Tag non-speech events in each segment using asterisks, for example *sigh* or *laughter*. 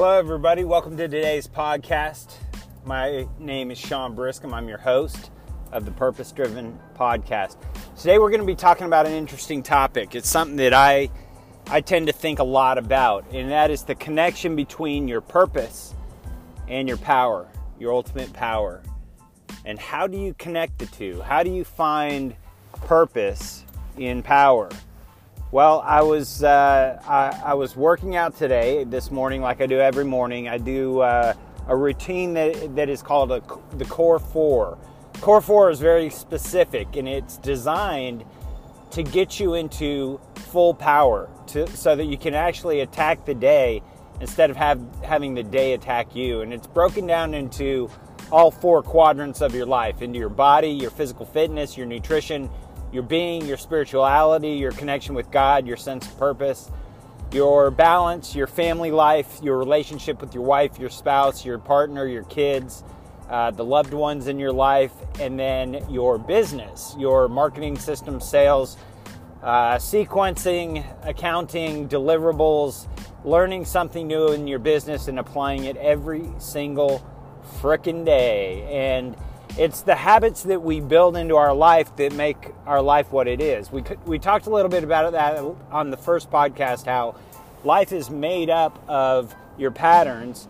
Hello, everybody. Welcome to today's podcast. My name is Sean Briscom. I'm your host of the Purpose Driven Podcast. Today, we're going to be talking about an interesting topic. It's something that I I tend to think a lot about, and that is the connection between your purpose and your power, your ultimate power. And how do you connect the two? How do you find purpose in power? Well, I was uh, I, I, was working out today this morning, like I do every morning. I do uh, a routine that, that is called a, the Core Four. Core Four is very specific, and it's designed to get you into full power, to, so that you can actually attack the day instead of have, having the day attack you. And it's broken down into all four quadrants of your life, into your body, your physical fitness, your nutrition your being, your spirituality, your connection with God, your sense of purpose, your balance, your family life, your relationship with your wife, your spouse, your partner, your kids, uh, the loved ones in your life, and then your business, your marketing system, sales, uh, sequencing, accounting, deliverables, learning something new in your business and applying it every single frickin' day. And it's the habits that we build into our life that make our life what it is. We we talked a little bit about that on the first podcast how life is made up of your patterns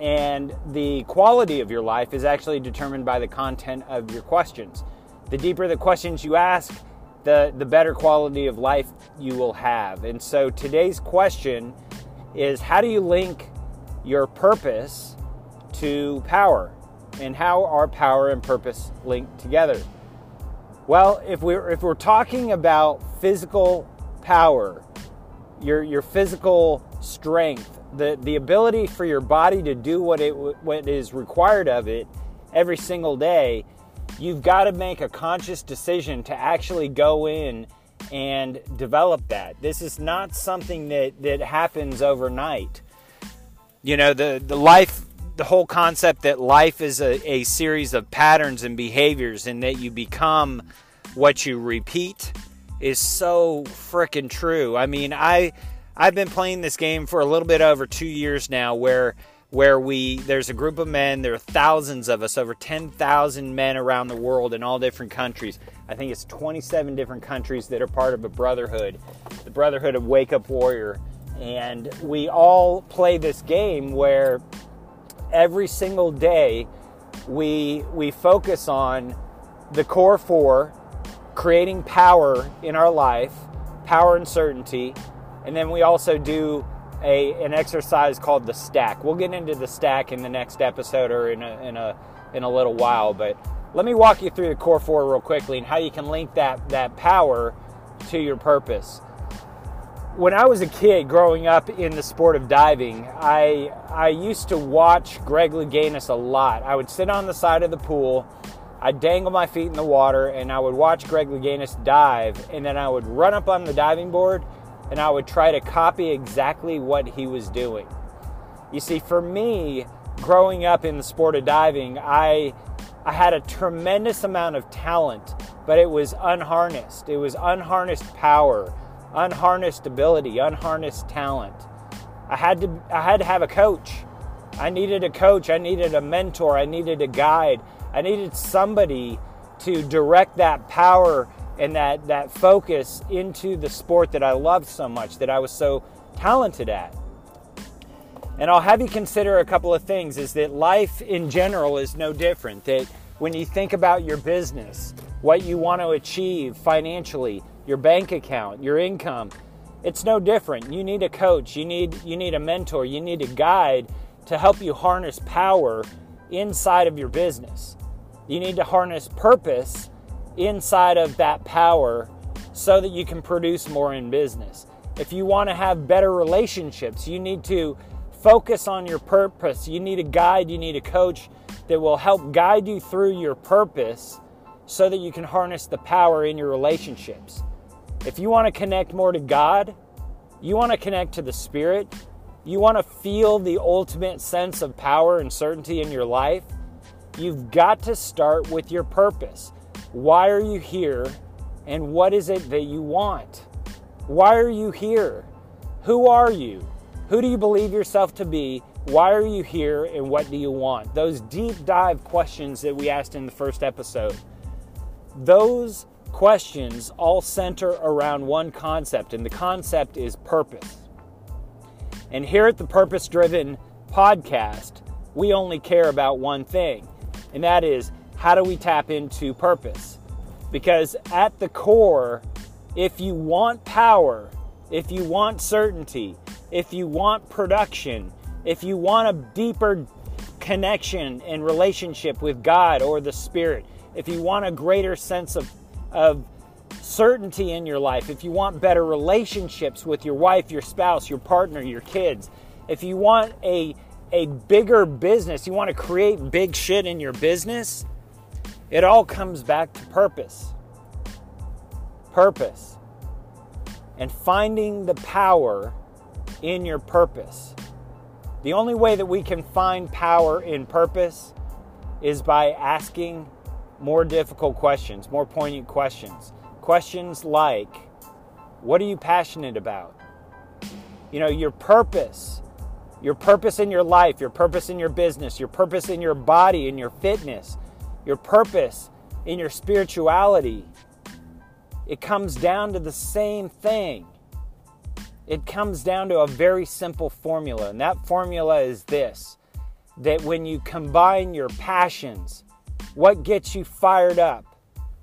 and the quality of your life is actually determined by the content of your questions. The deeper the questions you ask, the the better quality of life you will have. And so today's question is how do you link your purpose to power? And how are power and purpose linked together? Well, if we're if we're talking about physical power, your your physical strength, the the ability for your body to do what it what is required of it every single day, you've got to make a conscious decision to actually go in and develop that. This is not something that that happens overnight. You know, the the life the whole concept that life is a, a series of patterns and behaviors and that you become what you repeat is so freaking true. I mean, I I've been playing this game for a little bit over 2 years now where where we there's a group of men, there are thousands of us, over 10,000 men around the world in all different countries. I think it's 27 different countries that are part of a brotherhood, the Brotherhood of Wake Up Warrior. And we all play this game where every single day we we focus on the core four creating power in our life power and certainty and then we also do a an exercise called the stack. We'll get into the stack in the next episode or in a in a in a little while but let me walk you through the core four real quickly and how you can link that that power to your purpose when I was a kid growing up in the sport of diving, I I used to watch Greg Louganis a lot. I would sit on the side of the pool, I'd dangle my feet in the water, and I would watch Greg Louganis dive, and then I would run up on the diving board and I would try to copy exactly what he was doing. You see, for me, growing up in the sport of diving, I I had a tremendous amount of talent, but it was unharnessed. It was unharnessed power unharnessed ability, unharnessed talent. I had to I had to have a coach. I needed a coach, I needed a mentor, I needed a guide. I needed somebody to direct that power and that that focus into the sport that I loved so much that I was so talented at. And I'll have you consider a couple of things is that life in general is no different. That when you think about your business, what you want to achieve financially, your bank account, your income. It's no different. You need a coach, you need you need a mentor, you need a guide to help you harness power inside of your business. You need to harness purpose inside of that power so that you can produce more in business. If you want to have better relationships, you need to focus on your purpose. You need a guide, you need a coach that will help guide you through your purpose so that you can harness the power in your relationships. If you want to connect more to God, you want to connect to the Spirit, you want to feel the ultimate sense of power and certainty in your life, you've got to start with your purpose. Why are you here? And what is it that you want? Why are you here? Who are you? Who do you believe yourself to be? Why are you here and what do you want? Those deep dive questions that we asked in the first episode. Those questions all center around one concept, and the concept is purpose. And here at the Purpose Driven podcast, we only care about one thing, and that is how do we tap into purpose? Because at the core, if you want power, if you want certainty, if you want production, if you want a deeper connection and relationship with God or the Spirit, if you want a greater sense of, of certainty in your life, if you want better relationships with your wife, your spouse, your partner, your kids, if you want a, a bigger business, you want to create big shit in your business, it all comes back to purpose. Purpose. And finding the power in your purpose. The only way that we can find power in purpose is by asking more difficult questions, more poignant questions. Questions like, What are you passionate about? You know, your purpose, your purpose in your life, your purpose in your business, your purpose in your body, in your fitness, your purpose in your spirituality. It comes down to the same thing it comes down to a very simple formula, and that formula is this that when you combine your passions, what gets you fired up,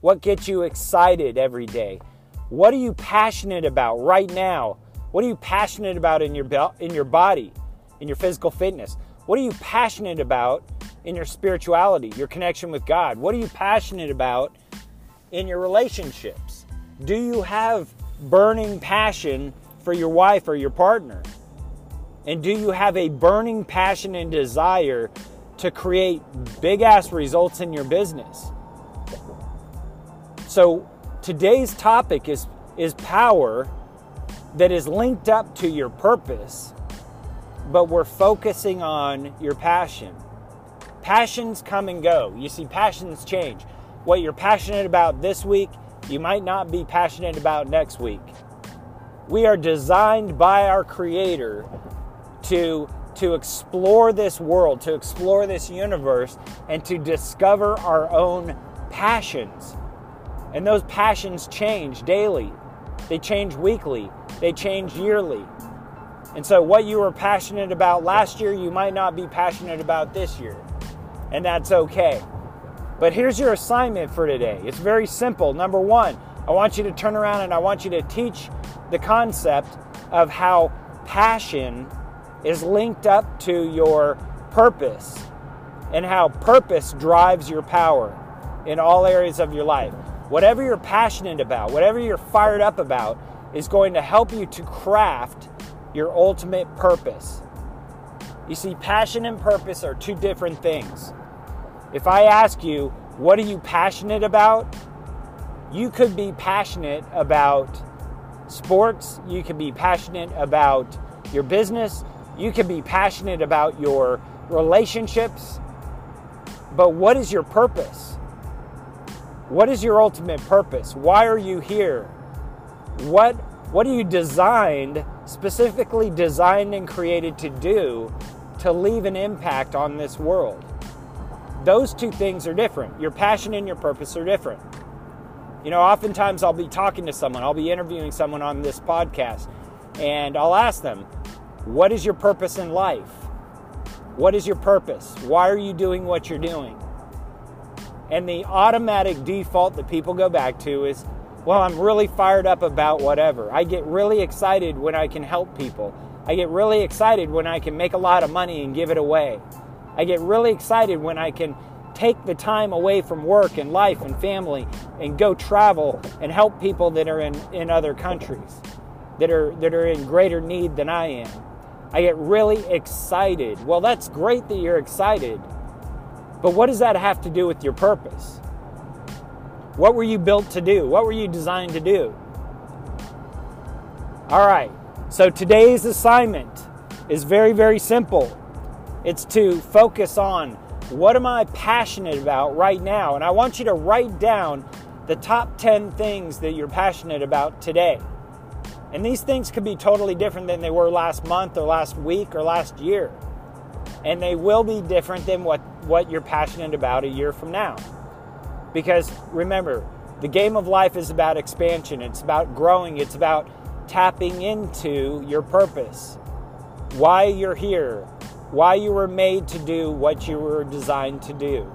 what gets you excited every day, what are you passionate about right now? What are you passionate about in your in your body, in your physical fitness? What are you passionate about in your spirituality, your connection with God? What are you passionate about in your relationships? Do you have burning passion for your wife or your partner? And do you have a burning passion and desire to create big ass results in your business? So today's topic is, is power that is linked up to your purpose, but we're focusing on your passion. Passions come and go. You see, passions change. What you're passionate about this week, you might not be passionate about next week. We are designed by our Creator to, to explore this world, to explore this universe, and to discover our own passions. And those passions change daily, they change weekly, they change yearly. And so, what you were passionate about last year, you might not be passionate about this year. And that's okay. But here's your assignment for today it's very simple. Number one, I want you to turn around and I want you to teach the concept of how passion is linked up to your purpose and how purpose drives your power in all areas of your life. Whatever you're passionate about, whatever you're fired up about, is going to help you to craft your ultimate purpose. You see, passion and purpose are two different things. If I ask you, what are you passionate about? You could be passionate about sports, you could be passionate about your business, you can be passionate about your relationships. But what is your purpose? What is your ultimate purpose? Why are you here? What what are you designed, specifically designed and created to do to leave an impact on this world? Those two things are different. Your passion and your purpose are different. You know, oftentimes I'll be talking to someone, I'll be interviewing someone on this podcast, and I'll ask them, What is your purpose in life? What is your purpose? Why are you doing what you're doing? And the automatic default that people go back to is, Well, I'm really fired up about whatever. I get really excited when I can help people. I get really excited when I can make a lot of money and give it away. I get really excited when I can take the time away from work and life and family and go travel and help people that are in, in other countries that are that are in greater need than I am. I get really excited. Well, that's great that you're excited. But what does that have to do with your purpose? What were you built to do? What were you designed to do? All right. So today's assignment is very very simple. It's to focus on what am I passionate about right now? And I want you to write down the top 10 things that you're passionate about today. And these things could be totally different than they were last month or last week or last year. and they will be different than what, what you're passionate about a year from now. Because remember, the game of life is about expansion, it's about growing, it's about tapping into your purpose, why you're here, why you were made to do what you were designed to do.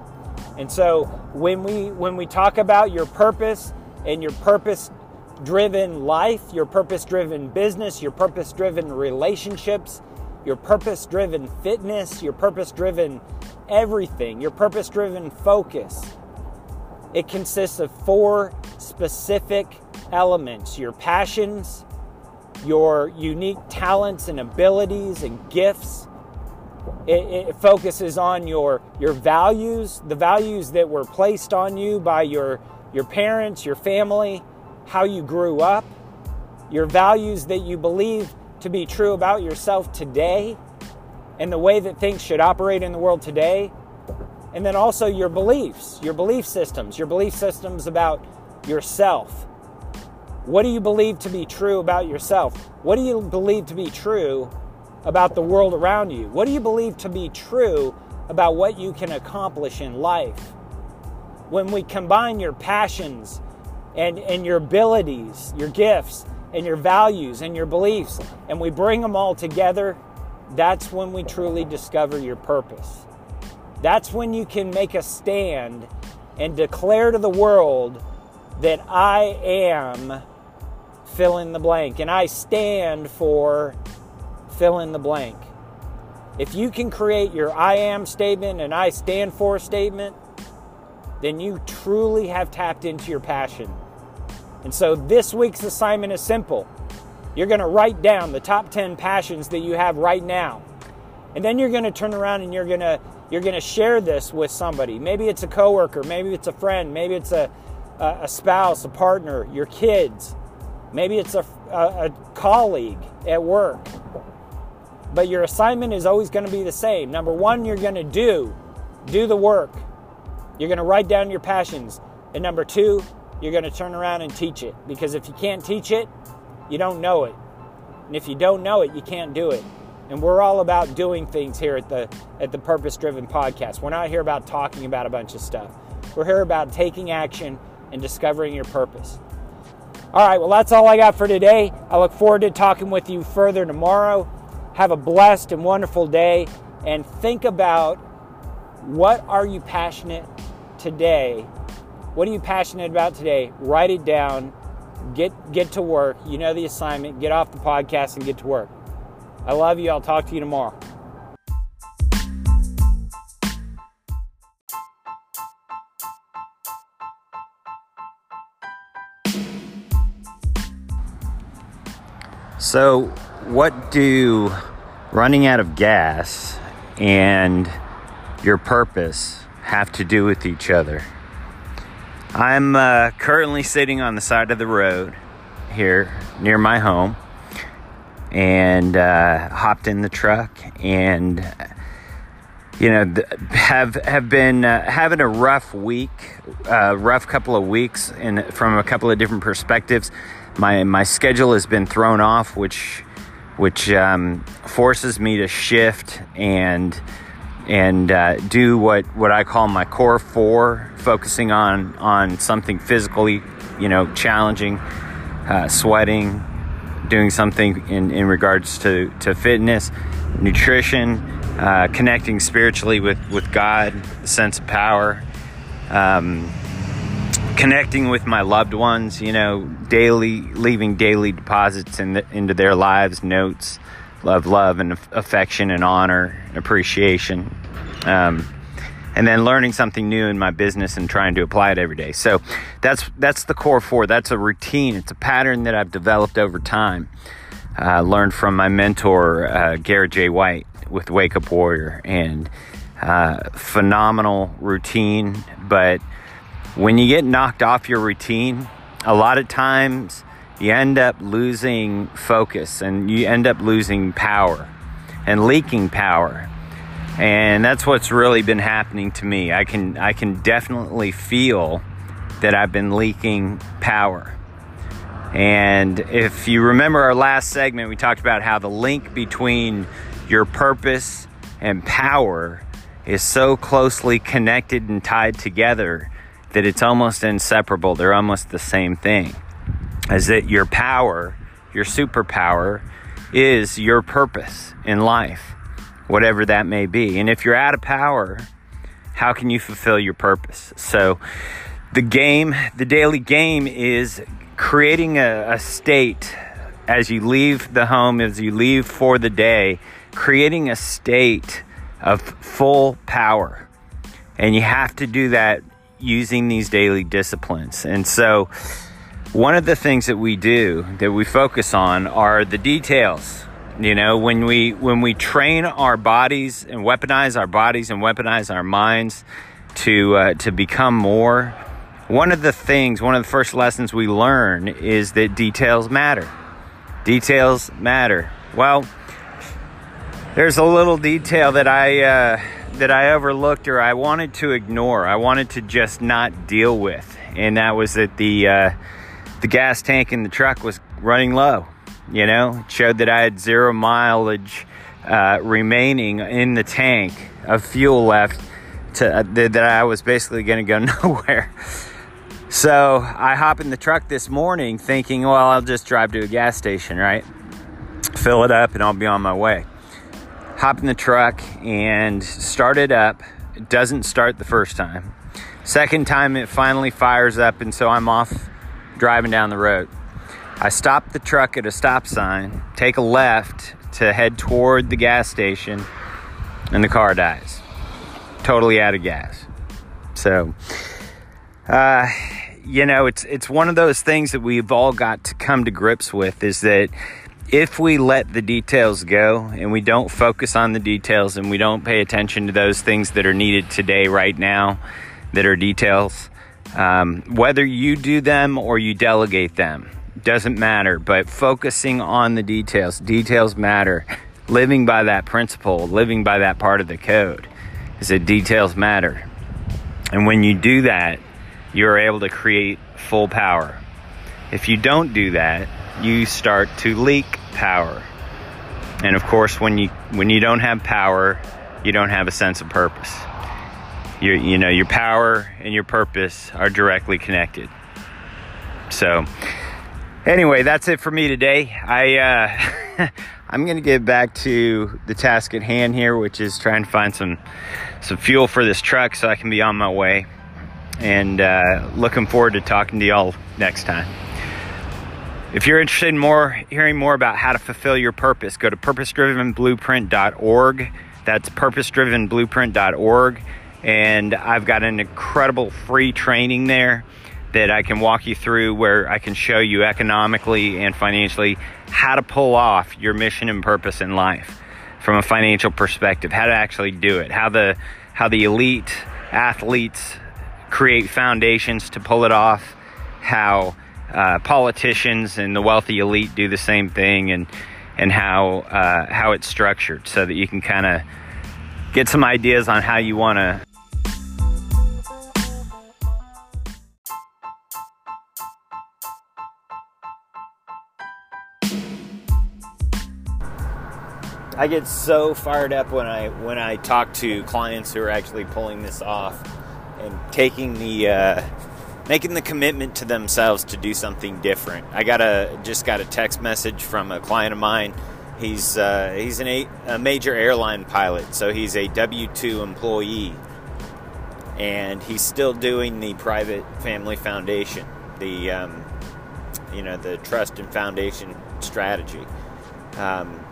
And so when we when we talk about your purpose and your purpose driven life, your purpose driven business, your purpose driven relationships, your purpose driven fitness, your purpose driven everything, your purpose driven focus. It consists of four specific elements your passions, your unique talents and abilities and gifts. It, it, focuses on your, your values, the values that were placed on you by your, your parents, your family, how you grew up, your values that you believe to be true about yourself today, and the way that things should operate in the world today. And then also your beliefs, your belief systems, your belief systems about yourself. What do you believe to be true about yourself? What do you believe to be true about the world around you? What do you believe to be true about what you can accomplish in life? When we combine your passions and, and your abilities, your gifts, and your values and your beliefs, and we bring them all together, that's when we truly discover your purpose. That's when you can make a stand and declare to the world that I am fill in the blank and I stand for fill in the blank. If you can create your I am statement and I stand for statement, then you truly have tapped into your passion. And so this week's assignment is simple. You're going to write down the top 10 passions that you have right now. And then you're going to turn around and you're going to you're going to share this with somebody. Maybe it's a coworker, maybe it's a friend, maybe it's a a spouse, a partner, your kids. Maybe it's a, a, a colleague at work. But your assignment is always going to be the same. Number one, you're going to do, do the work. You're going to write down your passions. And number two, you're going to turn around and teach it. Because if you can't teach it, you don't know it. And if you don't know it, you can't do it. And we're all about doing things here at the at the Purpose Driven Podcast. We're not here about talking about a bunch of stuff. We're here about taking action and discovering your purpose. All right, well that's all I got for today. I look forward to talking with you further tomorrow. Have a blessed and wonderful day and think about what are you passionate today what are you passionate about today? Write it down. Get get to work. You know the assignment. Get off the podcast and get to work. I love you. I'll talk to you tomorrow. So, what do running out of gas and your purpose have to do with each other? I'm uh, currently sitting on the side of the road here near my home and uh, hopped in the truck and you know have have been uh, having a rough week uh, rough couple of weeks and from a couple of different perspectives. My my schedule has been thrown off which which um, forces me to shift and and uh, do what, what I call my core four, focusing on on something physically, you know, challenging, uh, sweating, doing something in, in regards to, to fitness, nutrition, uh, connecting spiritually with, with God, sense of power, um, connecting with my loved ones, you know, daily, leaving daily deposits in the, into their lives, notes, love, love, and affection and honor, and appreciation. Um, and then learning something new in my business and trying to apply it every day. So that's that's the core four. That's a routine. It's a pattern that I've developed over time. Uh, learned from my mentor uh, Garrett J. White with Wake Up Warrior, and uh, phenomenal routine. But when you get knocked off your routine, a lot of times you end up losing focus and you end up losing power and leaking power. And that's what's really been happening to me. I can I can definitely feel that I've been leaking power. And if you remember our last segment, we talked about how the link between your purpose and power is so closely connected and tied together that it's almost inseparable. They're almost the same thing. As that your power, your superpower, is your purpose in life, whatever that may be. And if you're out of power, how can you fulfill your purpose? So, the game, the daily game is creating a, a state as you leave the home, as you leave for the day, creating a state of full power. And you have to do that using these daily disciplines. And so, one of the things that we do that we focus on are the details. You know, when we when we train our bodies and weaponize our bodies and weaponize our minds to uh, to become more, one of the things, one of the first lessons we learn is that details matter. Details matter. Well, there's a little detail that I uh, that I overlooked or I wanted to ignore. I wanted to just not deal with, and that was that the uh, the gas tank in the truck was running low. You know, it showed that I had zero mileage uh, remaining in the tank of fuel left to uh, that I was basically going to go *laughs* nowhere. So I hop in the truck this morning thinking, well, I'll just drive to a gas station, right? Fill it up and I'll be on my way hop in the truck and start it up. It doesn't start the first time. Second time, it finally fires up, and so I'm off driving down the road. I stop the truck at a stop sign, take a left to head toward the gas station, and the car dies. Totally out of gas. So, uh, you know, it's it's one of those things that we've all got to come to grips with is that if we let the details go and we don't focus on the details and we don't pay attention to those things that are needed today, right now, that are details, um, whether you do them or you delegate them, doesn't matter. But focusing on the details, details matter. *laughs* Living by that principle, living by that part of the code, is that details matter. And when you do that, you're able to create full power. If you don't do that, you start to leak power. And of course, when you when you don't have power, you don't have a sense of purpose. Your you know your power and your purpose are directly connected. So, anyway, that's it for me today. I uh, *laughs* I'm to get back to the task at hand here, which is trying to find some some fuel for this truck so I can be on my way. And uh, looking forward to talking to y'all next time. If you're interested in more, hearing more about how to fulfill your purpose, go to purposedrivenblueprint.org. That's purposedrivenblueprint.org. And I've got an incredible free training there that I can walk you through where I can show you economically and financially how to pull off your mission and purpose in life from a financial perspective, how to actually do it, how the how the elite athletes create foundations to pull it off, how uh, politicians and the wealthy elite do the same thing, and and how uh, how it's structured, so that you can kind of get some ideas on how you want to. I get so fired up when I when I talk to clients who are actually pulling this off and taking the uh, making the commitment to themselves to do something different. I got a just got a text message from a client of mine. He's uh, he's an a, a major airline pilot, so he's a W two employee, and he's still doing the private family foundation, the um, you know the trust and foundation strategy. Um,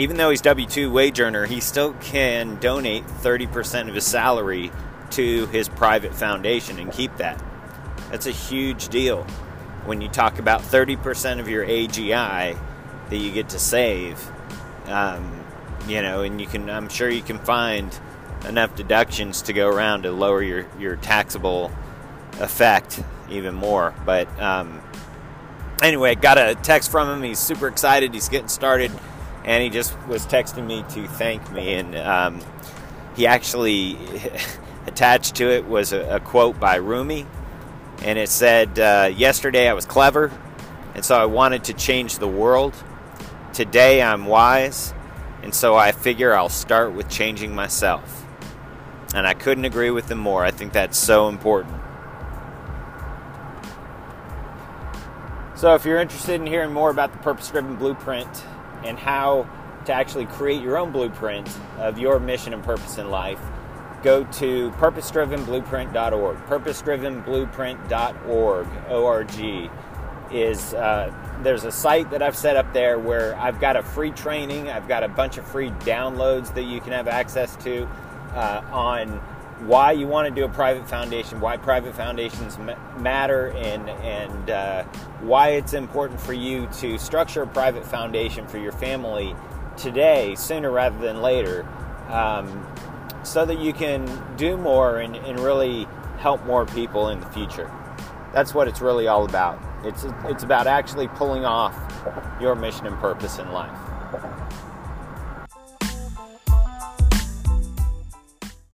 even though he's W two wage earner, he still can donate thirty percent of his salary to his private foundation and keep that. That's a huge deal when you talk about 30% of your AGI that you get to save. Um, you know, and you can, I'm sure you can find enough deductions to go around to lower your, your taxable effect even more. But um, anyway, got a text from him. He's super excited. He's getting started. And he just was texting me to thank me. And um, he actually *laughs* attached to it was a, a quote by Rumi and it said, uh, Yesterday I was clever, and so I wanted to change the world. Today I'm wise, and so I figure I'll start with changing myself. And I couldn't agree with him more. I think that's so important. So, if you're interested in hearing more about the purpose driven blueprint and how to actually create your own blueprint of your mission and purpose in life, go to purposedrivenblueprint.org. Purposedrivenblueprint.org, O-R-G, is uh, there's a site that I've set up there where I've got a free training. I've got a bunch of free downloads that you can have access to uh, on why you want to do a private foundation, why private foundations matter, and and uh, why it's important for you to structure a private foundation for your family today, sooner rather than later, um, so that you can do more and, and really help more people in the future. That's what it's really all about. It's it's about actually pulling off your mission and purpose in life.